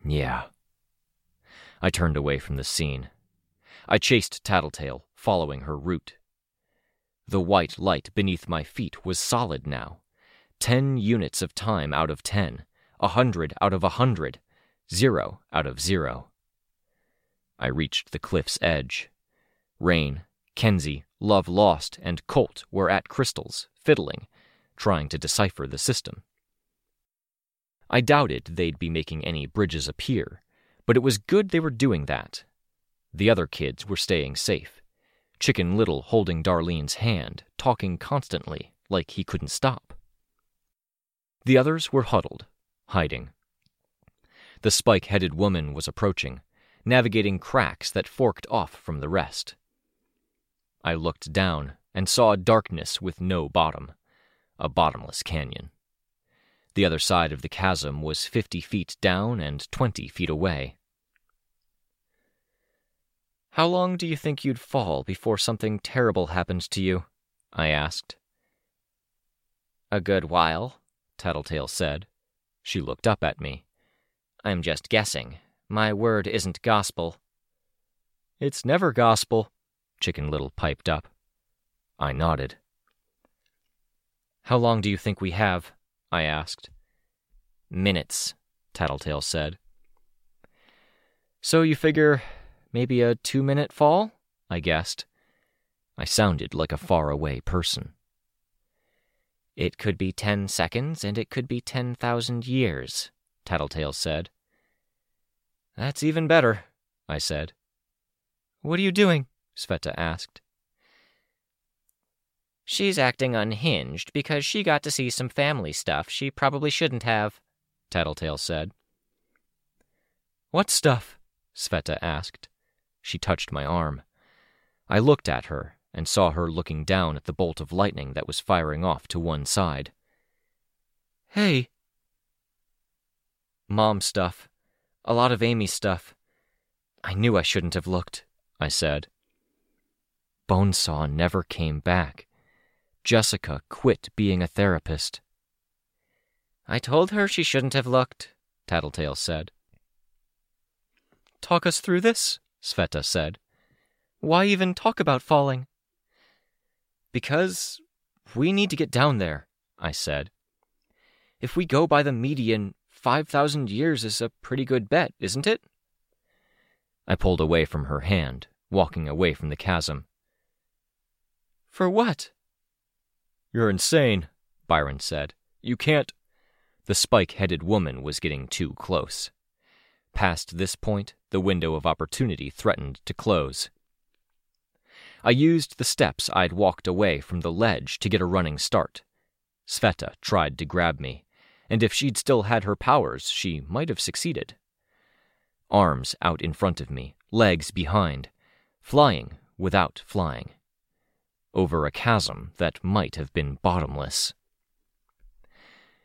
Yeah. I turned away from the scene. I chased Tattletale, following her route. The white light beneath my feet was solid now. Ten units of time out of ten, a hundred out of a hundred, zero out of zero. I reached the cliff's edge. Rain, Kenzie, Love Lost, and Colt were at crystals, fiddling, trying to decipher the system. I doubted they'd be making any bridges appear, but it was good they were doing that. The other kids were staying safe. Chicken Little holding Darlene's hand, talking constantly, like he couldn't stop. The others were huddled, hiding. The spike headed woman was approaching, navigating cracks that forked off from the rest. I looked down and saw darkness with no bottom, a bottomless canyon. The other side of the chasm was fifty feet down and twenty feet away. How long do you think you'd fall before something terrible happened to you? I asked. A good while, Tattletale said. She looked up at me. I'm just guessing. My word isn't gospel. It's never gospel, Chicken Little piped up. I nodded. How long do you think we have? I asked. Minutes, Tattletale said. So you figure maybe a two minute fall? I guessed. I sounded like a faraway person. It could be ten seconds, and it could be ten thousand years, Tattletale said. That's even better, I said. What are you doing? Sveta asked. She's acting unhinged because she got to see some family stuff she probably shouldn't have, Tattletale said. What stuff? Sveta asked. She touched my arm. I looked at her and saw her looking down at the bolt of lightning that was firing off to one side. Hey. Mom stuff. A lot of Amy stuff. I knew I shouldn't have looked, I said. Bonesaw never came back. Jessica quit being a therapist. I told her she shouldn't have looked, Tattletale said. Talk us through this, Sveta said. Why even talk about falling? Because we need to get down there, I said. If we go by the median, 5,000 years is a pretty good bet, isn't it? I pulled away from her hand, walking away from the chasm. For what? You're insane, Byron said. You can't. The spike headed woman was getting too close. Past this point, the window of opportunity threatened to close. I used the steps I'd walked away from the ledge to get a running start. Sveta tried to grab me, and if she'd still had her powers, she might have succeeded. Arms out in front of me, legs behind, flying without flying. Over a chasm that might have been bottomless.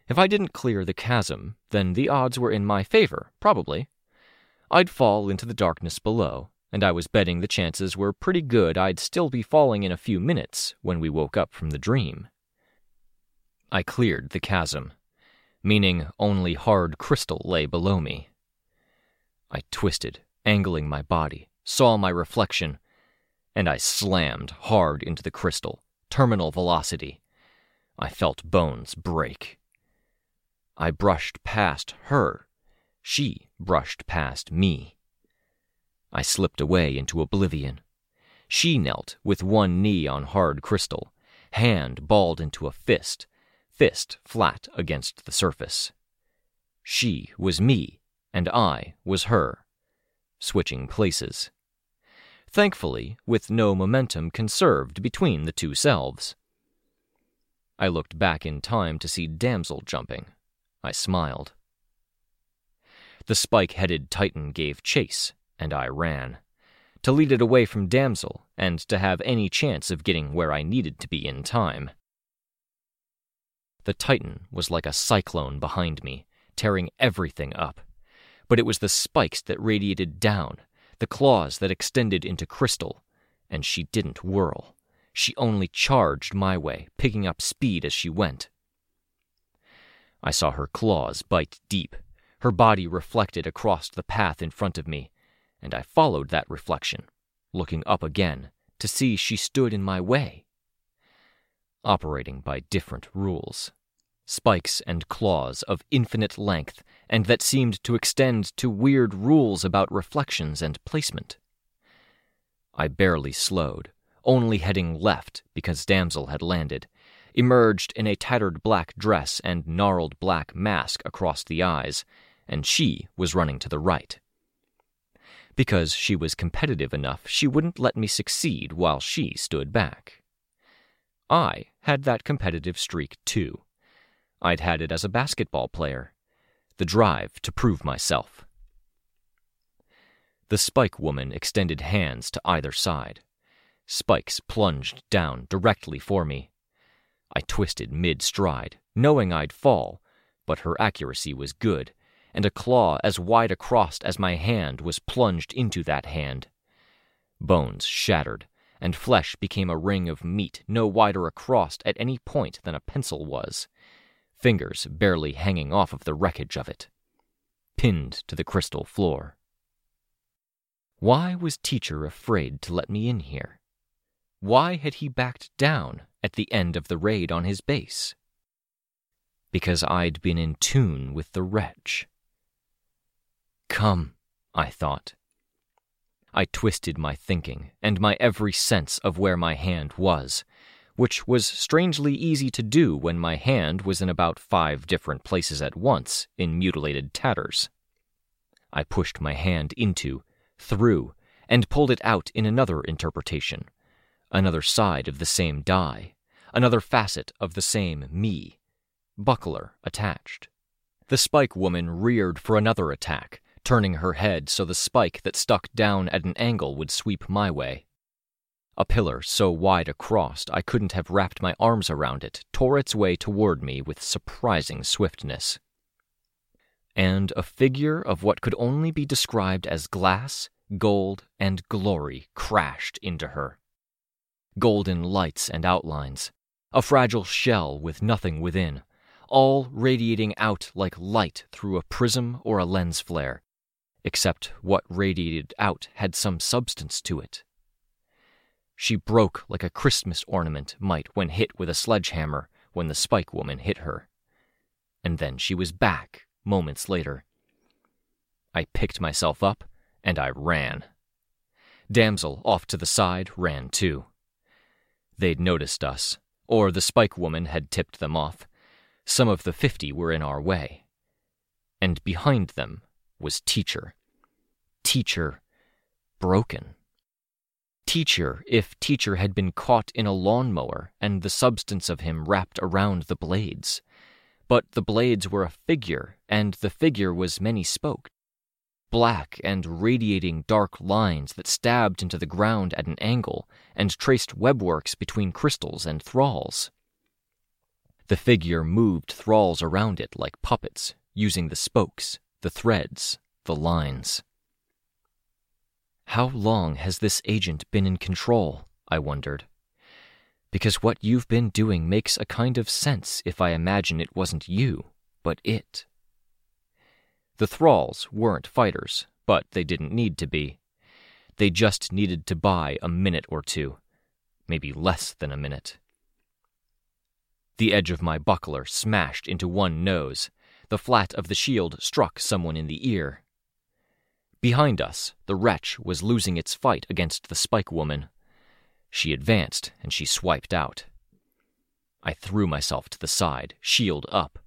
If I didn't clear the chasm, then the odds were in my favor, probably. I'd fall into the darkness below, and I was betting the chances were pretty good I'd still be falling in a few minutes when we woke up from the dream. I cleared the chasm, meaning only hard crystal lay below me. I twisted, angling my body, saw my reflection, and I slammed hard into the crystal, terminal velocity. I felt bones break. I brushed past her. She brushed past me. I slipped away into oblivion. She knelt with one knee on hard crystal, hand balled into a fist, fist flat against the surface. She was me, and I was her, switching places. Thankfully, with no momentum conserved between the two selves. I looked back in time to see Damsel jumping. I smiled. The spike headed Titan gave chase, and I ran. To lead it away from Damsel, and to have any chance of getting where I needed to be in time. The Titan was like a cyclone behind me, tearing everything up. But it was the spikes that radiated down, the claws that extended into crystal, and she didn't whirl. She only charged my way, picking up speed as she went. I saw her claws bite deep, her body reflected across the path in front of me, and I followed that reflection, looking up again to see she stood in my way. Operating by different rules spikes and claws of infinite length, and that seemed to extend to weird rules about reflections and placement. I barely slowed, only heading left because Damsel had landed, emerged in a tattered black dress and gnarled black mask across the eyes, and she was running to the right. Because she was competitive enough, she wouldn't let me succeed while she stood back. I had that competitive streak too. I'd had it as a basketball player. The drive to prove myself. The spike woman extended hands to either side. Spikes plunged down directly for me. I twisted mid stride, knowing I'd fall, but her accuracy was good, and a claw as wide across as my hand was plunged into that hand. Bones shattered, and flesh became a ring of meat no wider across at any point than a pencil was fingers barely hanging off of the wreckage of it, pinned to the crystal floor. Why was Teacher afraid to let me in here? Why had he backed down at the end of the raid on his base? Because I'd been in tune with the wretch. Come, I thought. I twisted my thinking and my every sense of where my hand was which was strangely easy to do when my hand was in about five different places at once in mutilated tatters. I pushed my hand into, through, and pulled it out in another interpretation, another side of the same die, another facet of the same me, buckler attached. The spike woman reared for another attack, turning her head so the spike that stuck down at an angle would sweep my way. A pillar so wide across I couldn't have wrapped my arms around it tore its way toward me with surprising swiftness. And a figure of what could only be described as glass, gold, and glory crashed into her. Golden lights and outlines, a fragile shell with nothing within, all radiating out like light through a prism or a lens flare, except what radiated out had some substance to it she broke like a Christmas ornament might when hit with a sledgehammer when the spike woman hit her. And then she was back moments later. I picked myself up and I ran. Damsel, off to the side, ran too. They'd noticed us, or the spike woman had tipped them off. Some of the fifty were in our way. And behind them was Teacher. Teacher broken. Teacher, if Teacher had been caught in a lawnmower and the substance of him wrapped around the blades. But the blades were a figure, and the figure was many spoked. Black and radiating dark lines that stabbed into the ground at an angle and traced webworks between crystals and thralls. The figure moved thralls around it like puppets, using the spokes, the threads, the lines. How long has this agent been in control? I wondered. Because what you've been doing makes a kind of sense if I imagine it wasn't you, but it. The thralls weren't fighters, but they didn't need to be. They just needed to buy a minute or two, maybe less than a minute. The edge of my buckler smashed into one nose. The flat of the shield struck someone in the ear. Behind us, the wretch was losing its fight against the spike woman. She advanced, and she swiped out. I threw myself to the side, shield up.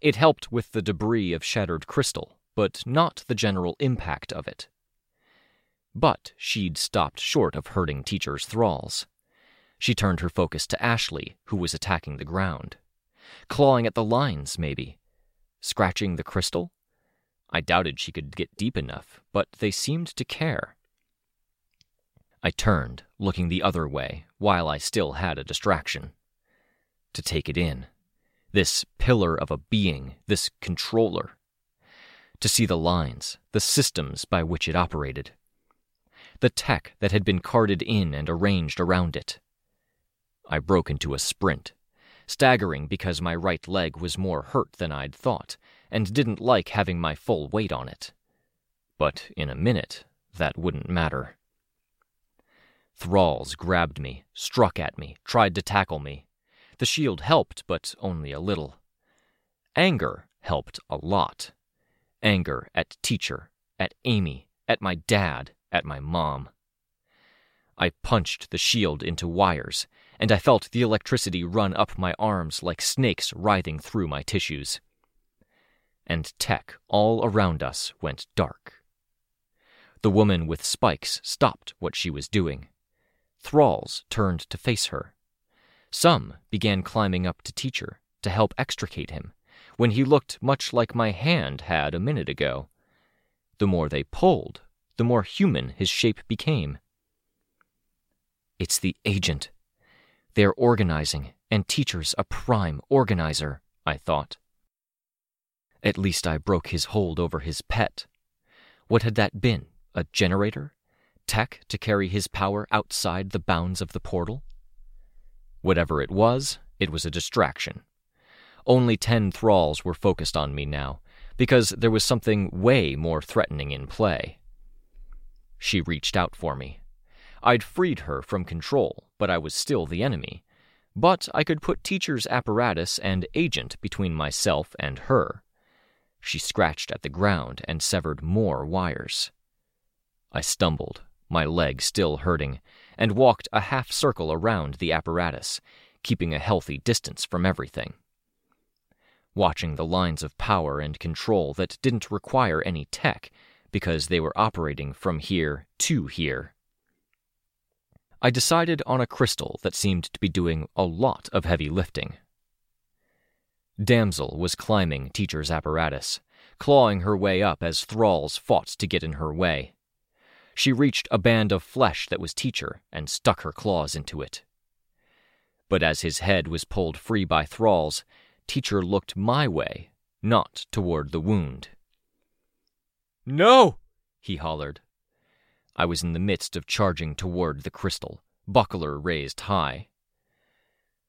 It helped with the debris of shattered crystal, but not the general impact of it. But she'd stopped short of hurting Teacher's thralls. She turned her focus to Ashley, who was attacking the ground. Clawing at the lines, maybe. Scratching the crystal? I doubted she could get deep enough, but they seemed to care. I turned, looking the other way, while I still had a distraction. To take it in. This pillar of a being, this controller. To see the lines, the systems by which it operated. The tech that had been carted in and arranged around it. I broke into a sprint, staggering because my right leg was more hurt than I'd thought, and didn't like having my full weight on it. But in a minute, that wouldn't matter. Thralls grabbed me, struck at me, tried to tackle me. The shield helped, but only a little. Anger helped a lot. Anger at teacher, at Amy, at my dad, at my mom. I punched the shield into wires, and I felt the electricity run up my arms like snakes writhing through my tissues. And tech all around us went dark. The woman with spikes stopped what she was doing. Thralls turned to face her. Some began climbing up to Teacher to help extricate him, when he looked much like my hand had a minute ago. The more they pulled, the more human his shape became. It's the agent, they're organizing, and Teacher's a prime organizer, I thought. At least I broke his hold over his pet. What had that been? A generator? Tech to carry his power outside the bounds of the portal? Whatever it was, it was a distraction. Only ten thralls were focused on me now, because there was something way more threatening in play. She reached out for me. I'd freed her from control, but I was still the enemy. But I could put teacher's apparatus and agent between myself and her. She scratched at the ground and severed more wires. I stumbled, my leg still hurting, and walked a half circle around the apparatus, keeping a healthy distance from everything. Watching the lines of power and control that didn't require any tech because they were operating from here to here I decided on a crystal that seemed to be doing a lot of heavy lifting. Damsel was climbing Teacher's apparatus, clawing her way up as thralls fought to get in her way. She reached a band of flesh that was Teacher and stuck her claws into it. But as his head was pulled free by thralls, Teacher looked my way, not toward the wound. No! he hollered. I was in the midst of charging toward the crystal, buckler raised high.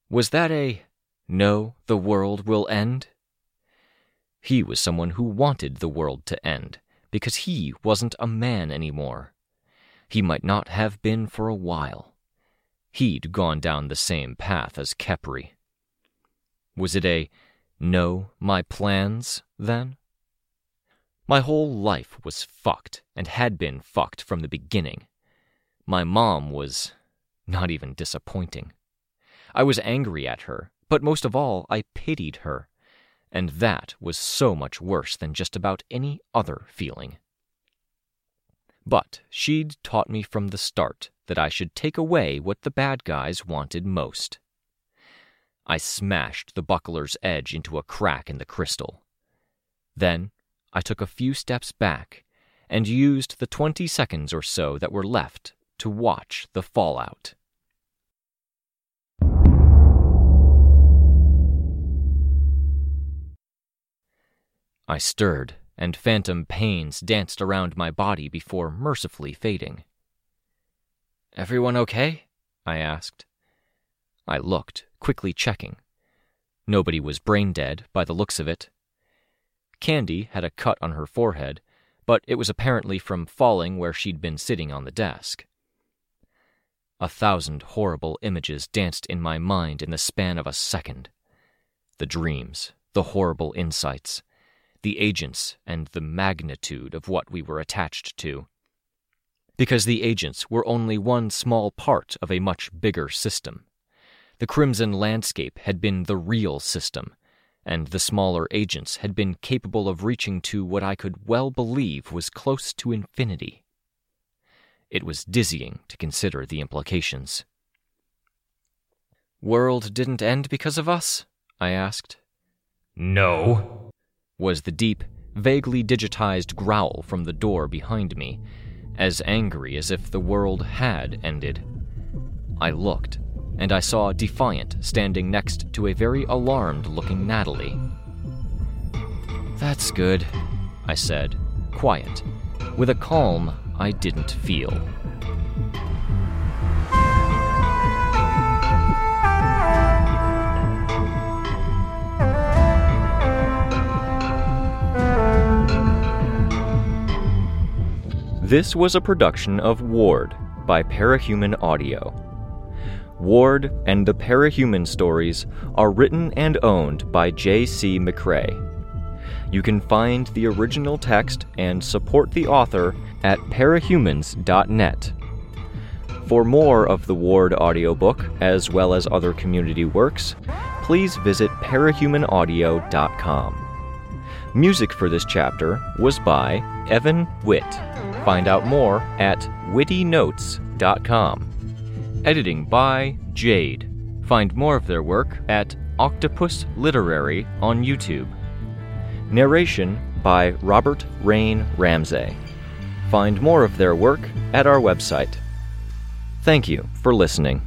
Was that a no, the world will end? He was someone who wanted the world to end, because he wasn't a man anymore. He might not have been for a while. He'd gone down the same path as Khepri. Was it a no, my plans, then? My whole life was fucked, and had been fucked from the beginning. My mom was not even disappointing. I was angry at her, but most of all, I pitied her, and that was so much worse than just about any other feeling. But she'd taught me from the start that I should take away what the bad guys wanted most. I smashed the buckler's edge into a crack in the crystal. Then I took a few steps back and used the 20 seconds or so that were left to watch the fallout. I stirred, and phantom pains danced around my body before mercifully fading. Everyone okay? I asked. I looked, quickly checking. Nobody was brain dead, by the looks of it. Candy had a cut on her forehead, but it was apparently from falling where she'd been sitting on the desk. A thousand horrible images danced in my mind in the span of a second. The dreams, the horrible insights, the agents, and the magnitude of what we were attached to. Because the agents were only one small part of a much bigger system. The crimson landscape had been the real system, and the smaller agents had been capable of reaching to what I could well believe was close to infinity. It was dizzying to consider the implications. World didn't end because of us? I asked. No, was the deep, vaguely digitized growl from the door behind me, as angry as if the world had ended. I looked, and I saw Defiant standing next to a very alarmed looking Natalie. That's good, I said, quiet, with a calm I didn't feel. This was a production of Ward by Parahuman Audio. Ward and the Parahuman stories are written and owned by J.C. McCrae. You can find the original text and support the author at parahumans.net. For more of the Ward audiobook, as well as other community works, please visit parahumanaudio.com. Music for this chapter was by Evan Witt. Find out more at wittynotes.com. Editing by Jade. Find more of their work at Octopus Literary on YouTube. Narration by Robert Rain Ramsay. Find more of their work at our website. Thank you for listening.